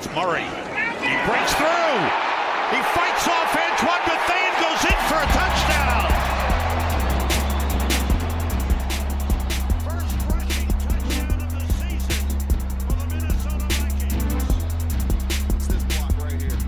That's Murray. He breaks through. He fights off Antoine Bethune, goes in for a touchdown. First rushing touchdown of the season for the Minnesota Vikings. This block right here.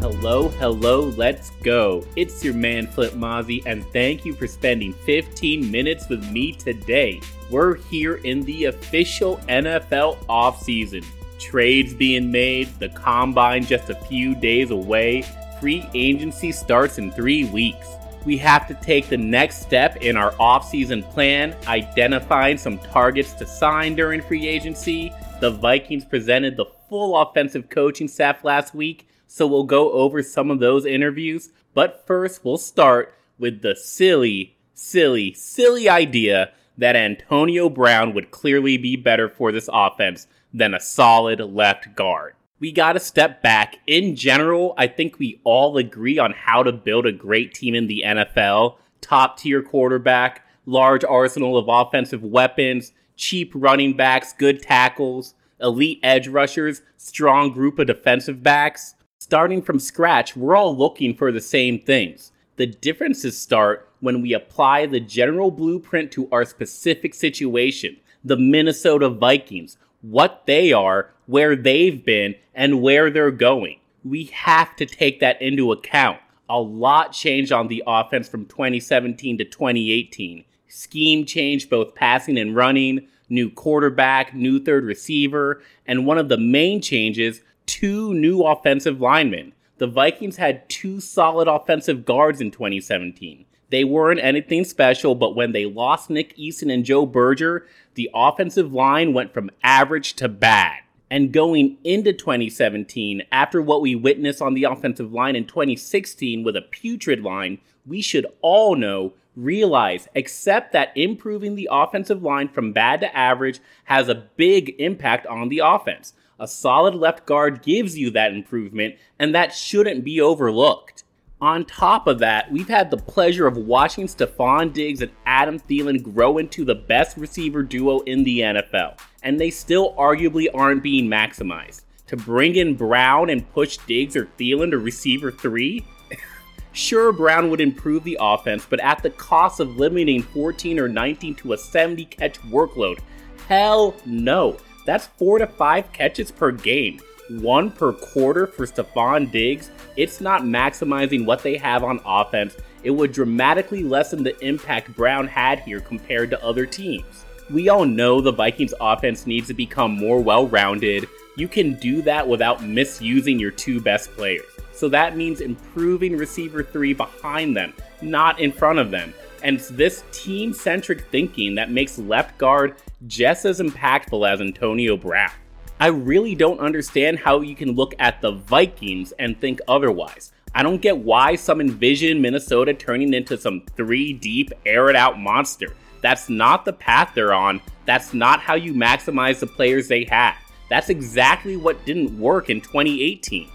Hello, hello, let's go. It's your man Flip Mozzie, and thank you for spending 15 minutes with me today. We're here in the official NFL offseason. Trades being made, the combine just a few days away, free agency starts in three weeks. We have to take the next step in our offseason plan, identifying some targets to sign during free agency. The Vikings presented the full offensive coaching staff last week, so we'll go over some of those interviews. But first, we'll start with the silly, silly, silly idea that Antonio Brown would clearly be better for this offense than a solid left guard. We got to step back. In general, I think we all agree on how to build a great team in the NFL. Top tier quarterback, large arsenal of offensive weapons, cheap running backs, good tackles, elite edge rushers, strong group of defensive backs. Starting from scratch, we're all looking for the same things. The differences start when we apply the general blueprint to our specific situation. The Minnesota Vikings, what they are, where they've been, and where they're going. We have to take that into account. A lot changed on the offense from 2017 to 2018. Scheme change, both passing and running, new quarterback, new third receiver, and one of the main changes, two new offensive linemen. The Vikings had two solid offensive guards in 2017. They weren't anything special, but when they lost Nick Easton and Joe Berger, the offensive line went from average to bad. And going into 2017, after what we witnessed on the offensive line in 2016 with a putrid line, we should all know, realize, accept that improving the offensive line from bad to average has a big impact on the offense. A solid left guard gives you that improvement, and that shouldn't be overlooked. On top of that, we've had the pleasure of watching Stefon Diggs and Adam Thielen grow into the best receiver duo in the NFL, and they still arguably aren't being maximized. To bring in Brown and push Diggs or Thielen to receiver 3? sure, Brown would improve the offense, but at the cost of limiting 14 or 19 to a 70 catch workload. Hell no. That's 4 to 5 catches per game one per quarter for Stefon Diggs, it's not maximizing what they have on offense. It would dramatically lessen the impact Brown had here compared to other teams. We all know the Vikings offense needs to become more well rounded. You can do that without misusing your two best players. So that means improving receiver three behind them, not in front of them. And it's this team centric thinking that makes left guard just as impactful as Antonio Brown. I really don't understand how you can look at the Vikings and think otherwise. I don't get why some envision Minnesota turning into some three deep, air it out monster. That's not the path they're on. That's not how you maximize the players they have. That's exactly what didn't work in 2018.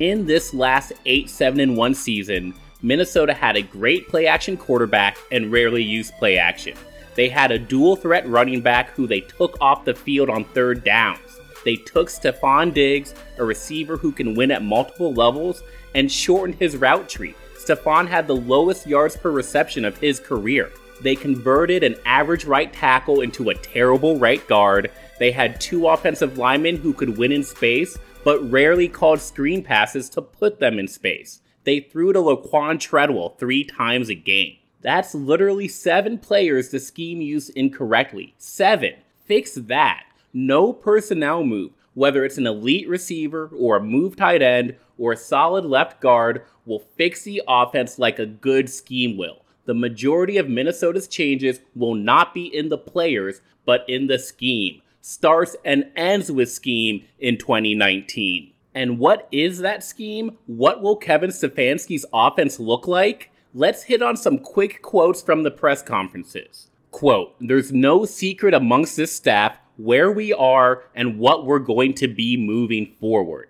In this last 8 7 1 season, Minnesota had a great play action quarterback and rarely used play action. They had a dual threat running back who they took off the field on third downs. They took Stefon Diggs, a receiver who can win at multiple levels, and shortened his route tree. Stefon had the lowest yards per reception of his career. They converted an average right tackle into a terrible right guard. They had two offensive linemen who could win in space, but rarely called screen passes to put them in space. They threw to Laquan Treadwell three times a game. That's literally seven players the scheme used incorrectly. Seven. Fix that no personnel move, whether it's an elite receiver or a move tight end or a solid left guard, will fix the offense like a good scheme will. The majority of Minnesota's changes will not be in the players, but in the scheme. Starts and ends with scheme in 2019. And what is that scheme? What will Kevin Stefanski's offense look like? Let's hit on some quick quotes from the press conferences. Quote, there's no secret amongst this staff where we are and what we're going to be moving forward.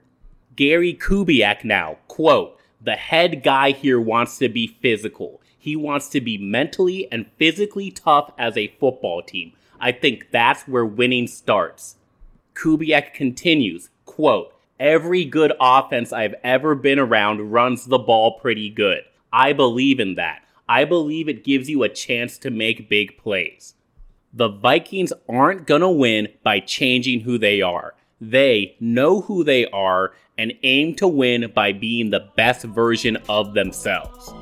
Gary Kubiak now, quote, the head guy here wants to be physical. He wants to be mentally and physically tough as a football team. I think that's where winning starts. Kubiak continues, quote, Every good offense I've ever been around runs the ball pretty good. I believe in that. I believe it gives you a chance to make big plays. The Vikings aren't going to win by changing who they are. They know who they are and aim to win by being the best version of themselves.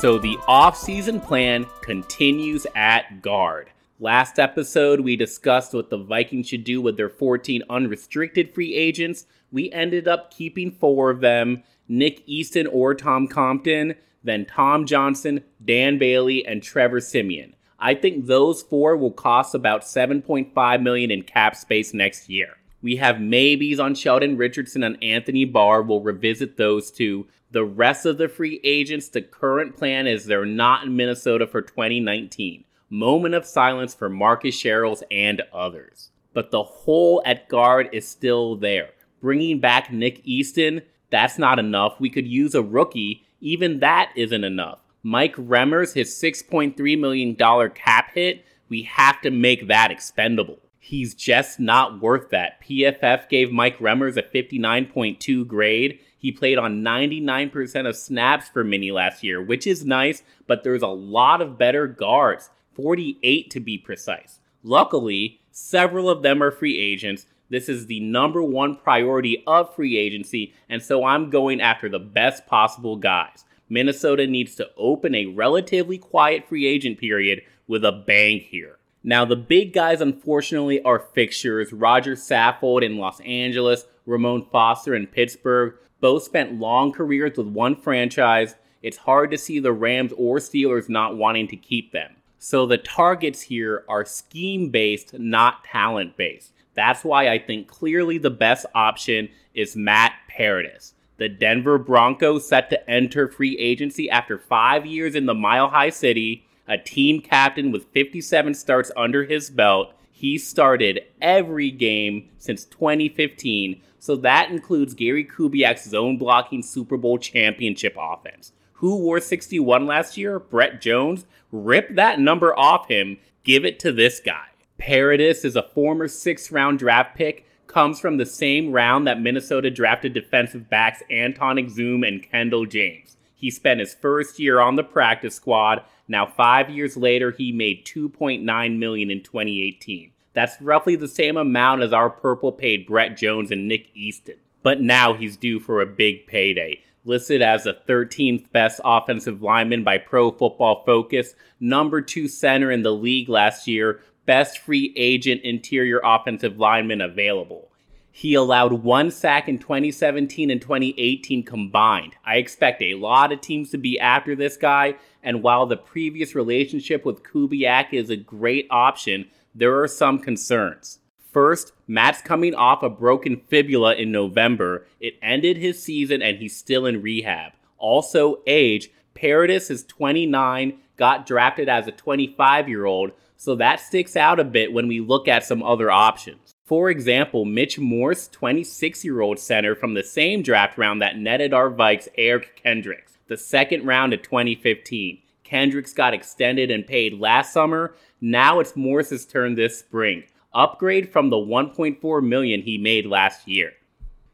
So the off-season plan continues at guard. Last episode, we discussed what the Vikings should do with their 14 unrestricted free agents. We ended up keeping four of them Nick Easton or Tom Compton, then Tom Johnson, Dan Bailey, and Trevor Siemian. I think those four will cost about 7.5 million in cap space next year. We have maybes on Sheldon Richardson and Anthony Barr. We'll revisit those two. The rest of the free agents, the current plan is they're not in Minnesota for 2019. Moment of silence for Marcus Sherels and others. But the hole at guard is still there. Bringing back Nick Easton, that's not enough. We could use a rookie. Even that isn't enough. Mike Remmers, his $6.3 million cap hit, we have to make that expendable. He's just not worth that. PFF gave Mike Remmers a 59.2 grade. He played on 99% of snaps for Mini last year, which is nice, but there's a lot of better guards, 48 to be precise. Luckily, several of them are free agents. This is the number one priority of free agency, and so I'm going after the best possible guys. Minnesota needs to open a relatively quiet free agent period with a bang here. Now, the big guys, unfortunately, are fixtures. Rodger Saffold in Los Angeles, Ramon Foster in Pittsburgh. Both spent long careers with one franchise. It's hard to see the Rams or Steelers not wanting to keep them. So the targets here are scheme based, not talent based. That's why I think clearly the best option is Matt Paradis. The Denver Broncos set to enter free agency after five years in the Mile High City a team captain with 57 starts under his belt. He started every game since 2015, so that includes Gary Kubiak's zone blocking Super Bowl championship offense. Who wore 61 last year? Brett Jones? Rip that number off him, give it to this guy. Paradis is a former sixth round draft pick, comes from the same round that Minnesota drafted defensive backs Antone Exum and Kendall James. He spent his first year on the practice squad now, five years later, he made 2.9 million in 2018. That's roughly the same amount as our purple paid Brett Jones and Nick Easton. But now he's due for a big payday. Listed as the 13th best offensive lineman by Pro Football Focus, number two center in the league last year, best free agent interior offensive lineman available. He allowed one sack in 2017 and 2018 combined. I expect a lot of teams to be after this guy, and while the previous relationship with Kubiak is a great option, there are some concerns. First, Matt's coming off a broken fibula in November. It ended his season and he's still in rehab. Also, age. Paradis is 29, got drafted as a 25 year old, so that sticks out a bit when we look at some other options. For example, Mitch Morse, 26 year old center from the same draft round that netted our Vikes Eric Kendricks the second round of 2015. Kendricks got extended and paid last summer. Now it's Morse's turn this spring. Upgrade from the 1.4 million he made last year.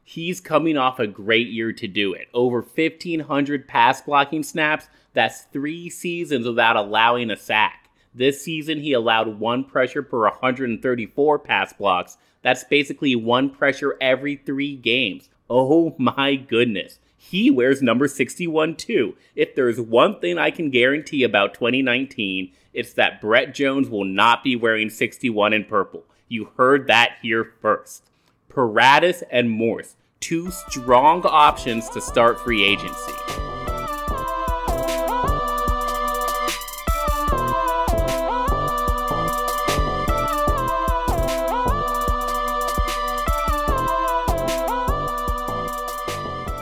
He's coming off a great year to do it. Over 1500 pass blocking snaps. That's 3 seasons without allowing a sack. This season he allowed one pressure per 134 pass blocks. That's basically one pressure every 3 games. Oh my goodness he wears number 61 too. If there's one thing I can guarantee about 2019, it's that Brett Jones will not be wearing 61 in purple. You heard that here first. Paradis and Morse, two strong options to start free agency.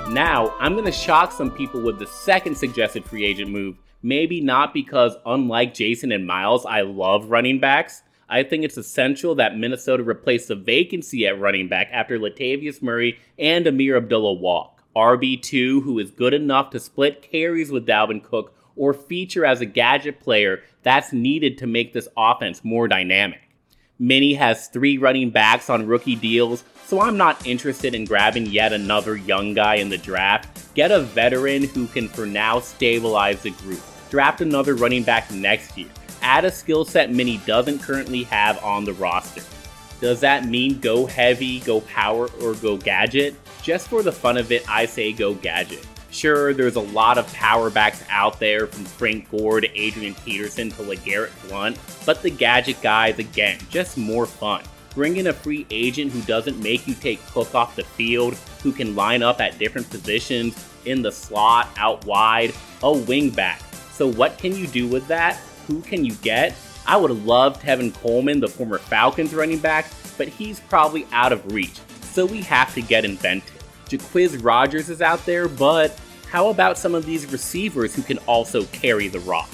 Now, I'm going to shock some people with the second suggested free agent move. Maybe not because, unlike Jason and Miles, I love running backs. I think it's essential that Minnesota replace the vacancy at running back after Latavius Murray and Ameer Abdullah walk. RB2 who is good enough to split carries with Dalvin Cook or feature as a gadget player that's needed to make this offense more dynamic. Mini has three running backs on rookie deals, so I'm not interested in grabbing yet another young guy in the draft. Get a veteran who can for now stabilize the group. Draft another running back next year. Add a skill set Mini doesn't currently have on the roster. Does that mean go heavy, go power, or go gadget? Just for the fun of it, I say go gadget. Sure, there's a lot of power backs out there from Frank Gore to Adrian Peterson to LeGarrette Blunt, but the gadget guys, again, just more fun. Bring in a free agent who doesn't make you take Cook off the field, who can line up at different positions, in the slot, out wide, a wingback. So, what can you do with that? Who can you get? I would have loved Tevin Coleman, the former Falcons running back, but he's probably out of reach. So, we have to get inventive. Jacquizz Rodgers is out there, but how about some of these receivers who can also carry the rock?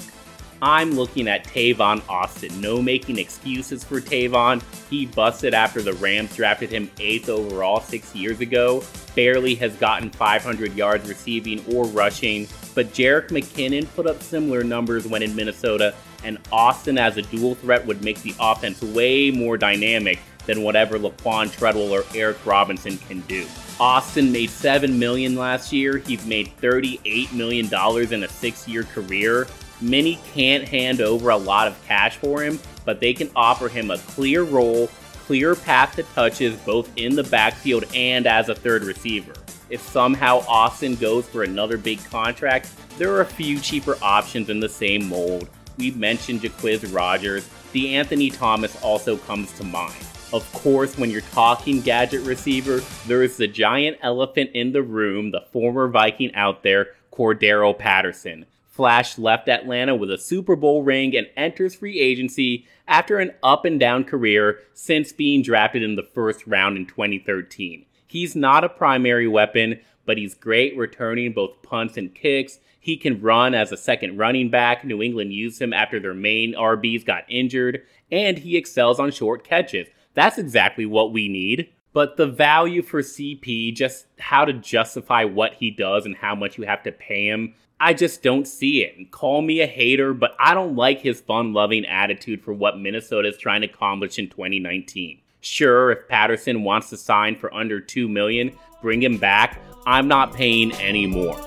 I'm looking at Tavon Austin. No making excuses for Tavon. He busted after the Rams drafted him 8th overall six years ago. Barely has gotten 500 yards receiving or rushing. But Jerick McKinnon put up similar numbers when in Minnesota, and Austin as a dual threat would make the offense way more dynamic than whatever Laquan Treadwell or Eric Robinson can do. Austin made 7 million last year. He's made $38 million in a six-year career. Many can't hand over a lot of cash for him, but they can offer him a clear role, clear path to touches both in the backfield and as a third receiver. If somehow Austin goes for another big contract, there are a few cheaper options in the same mold. We mentioned Jacquizz Rodgers. The Anthony Thomas also comes to mind. Of course, when you're talking gadget receiver, there is the giant elephant in the room, the former Viking out there, Cordarrelle Patterson. Flash left Atlanta with a Super Bowl ring and enters free agency after an up and down career since being drafted in the first round in 2013. He's not a primary weapon, but he's great returning both punts and kicks. He can run as a second running back. New England used him after their main RBs got injured, and he excels on short catches. That's exactly what we need. But the value for CP, just how to justify what he does and how much you have to pay him, I just don't see it. And call me a hater, but I don't like his fun loving attitude for what Minnesota is trying to accomplish in 2019. Sure, if Patterson wants to sign for under 2 million, bring him back. I'm not paying any more.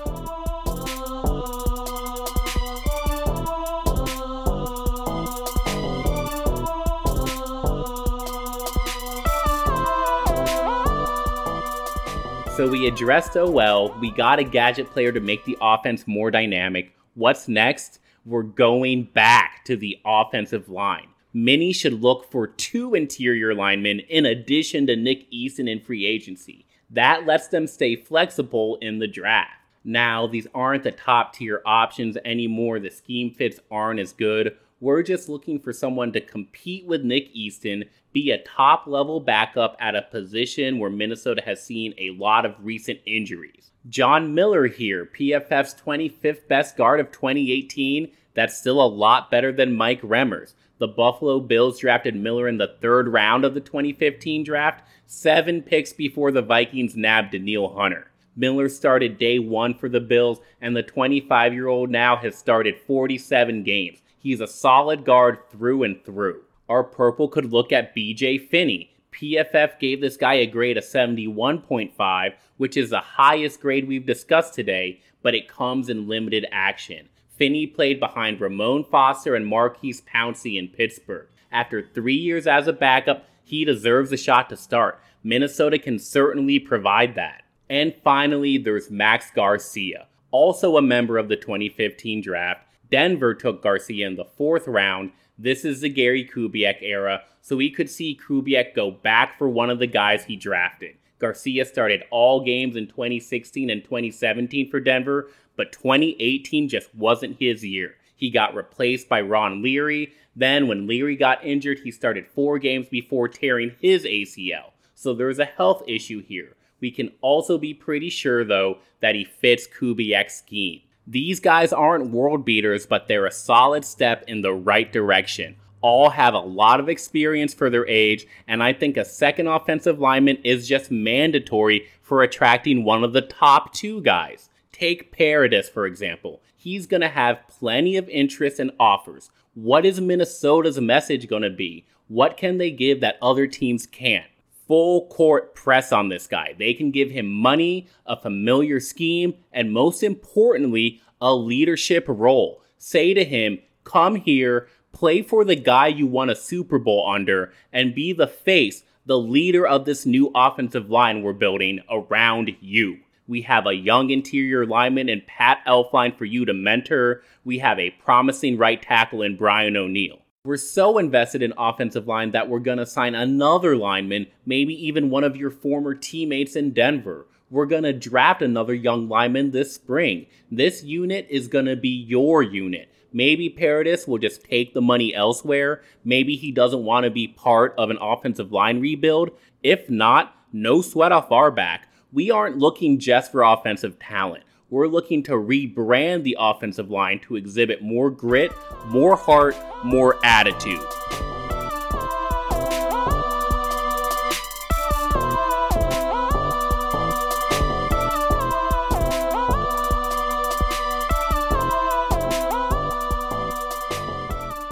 So we addressed OL, we got a gadget player to make the offense more dynamic. What's next? We're going back to the offensive line. Many should look for two interior linemen in addition to Nick Easton in free agency. That lets them stay flexible in the draft. Now, these aren't the top tier options anymore. The scheme fits aren't as good. We're just looking for someone to compete with Nick Easton, be a top level backup at a position where Minnesota has seen a lot of recent injuries. John Miller here, PFF's 25th best guard of 2018. That's still a lot better than Mike Remmers. The Buffalo Bills drafted Miller in the third round of the 2015 draft, seven picks before the Vikings nabbed Danielle Hunter. Miller started day one for the Bills, and the 25 year old now has started 47 games. He's a solid guard through and through. Our purple could look at BJ Finney. PFF gave this guy a grade of 71.5, which is the highest grade we've discussed today, but it comes in limited action. Finney played behind Ramon Foster and Maurkice Pouncey in Pittsburgh. After three years as a backup, he deserves a shot to start. Minnesota can certainly provide that. And finally, there's Max Garcia, also a member of the 2015 draft. Denver took Garcia in the fourth round. This is the Gary Kubiak era, so we could see Kubiak go back for one of the guys he drafted. Garcia started all games in 2016 and 2017 for Denver, but 2018 just wasn't his year. He got replaced by Ron Leary. Then, when Leary got injured, he started four games before tearing his ACL. So there's a health issue here. We can also be pretty sure, though, that he fits Kubiak's scheme. These guys aren't world beaters, but they're a solid step in the right direction. all have a lot of experience for their age, and I think a second offensive lineman is just mandatory for attracting one of the top two guys. Take Paradis, for example. He's going to have plenty of interest and offers. What is Minnesota's message going to be? What can they give that other teams can't? Full court press on this guy. They can give him money, a familiar scheme, and most importantly, a leadership role. Say to him, come here, play for the guy you won a Super Bowl under, and be the face, the leader of this new offensive line we're building around you. We have a young interior lineman in Pat Elflein for you to mentor. We have a promising right tackle in Brian O'Neill. We're so invested in offensive line that we're going to sign another lineman, maybe even one of your former teammates in Denver. We're going to draft another young lineman this spring. This unit is going to be your unit. Maybe Paradis will just take the money elsewhere. Maybe he doesn't want to be part of an offensive line rebuild. If not, no sweat off our back. We aren't looking just for offensive talent. We're looking to rebrand the offensive line to exhibit more grit, more heart, more attitude.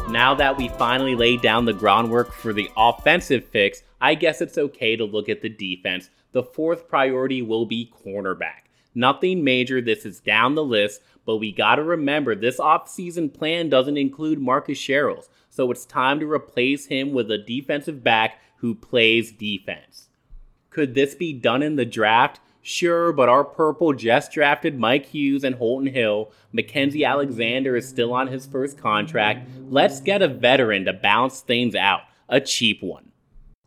Now that we finally laid down the groundwork for the offensive fix, I guess it's okay to look at the defense. The fourth priority will be cornerback. Nothing major, this is down the list, but we gotta remember this offseason plan doesn't include Marcus Sherels, so it's time to replace him with a defensive back who plays defense. Could this be done in the draft? Sure, but our purple just drafted Mike Hughes and Holton Hill. Mackensie Alexander is still on his first contract. Let's get a veteran to balance things out, a cheap one.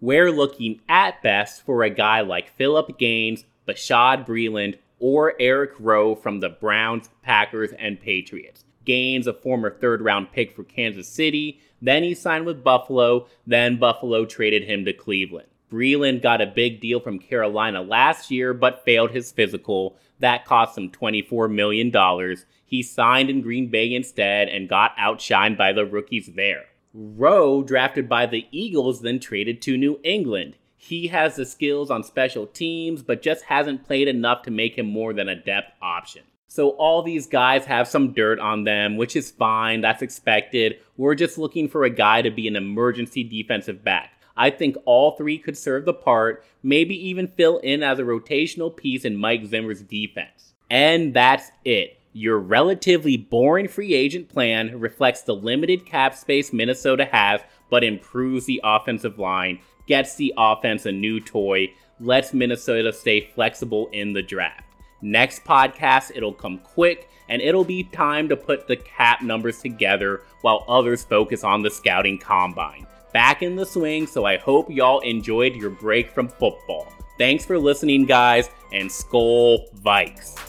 We're looking at best for a guy like Philip Gaines, Bashaud Breeland, or Eric Rowe from the Browns, Packers, and Patriots. Gaines, a former third round pick for Kansas City, then he signed with Buffalo, then Buffalo traded him to Cleveland. Breeland got a big deal from Carolina last year, but failed his physical. That cost him $24 million. He signed in Green Bay instead and got outshined by the rookies there. Rowe, drafted by the Eagles, then traded to New England. He has the skills on special teams, but just hasn't played enough to make him more than a depth option. So all these guys have some dirt on them, which is fine. That's expected. We're just looking for a guy to be an emergency defensive back. I think all three could serve the part, maybe even fill in as a rotational piece in Mike Zimmer's defense. And that's it. Your relatively boring free agent plan reflects the limited cap space Minnesota has, but improves the offensive line gets the offense a new toy, lets Minnesota stay flexible in the draft. Next podcast, it'll come quick and it'll be time to put the cap numbers together while others focus on the scouting combine. Back in the swing, so I hope y'all enjoyed your break from football. Thanks for listening, guys, and Skol Vikes.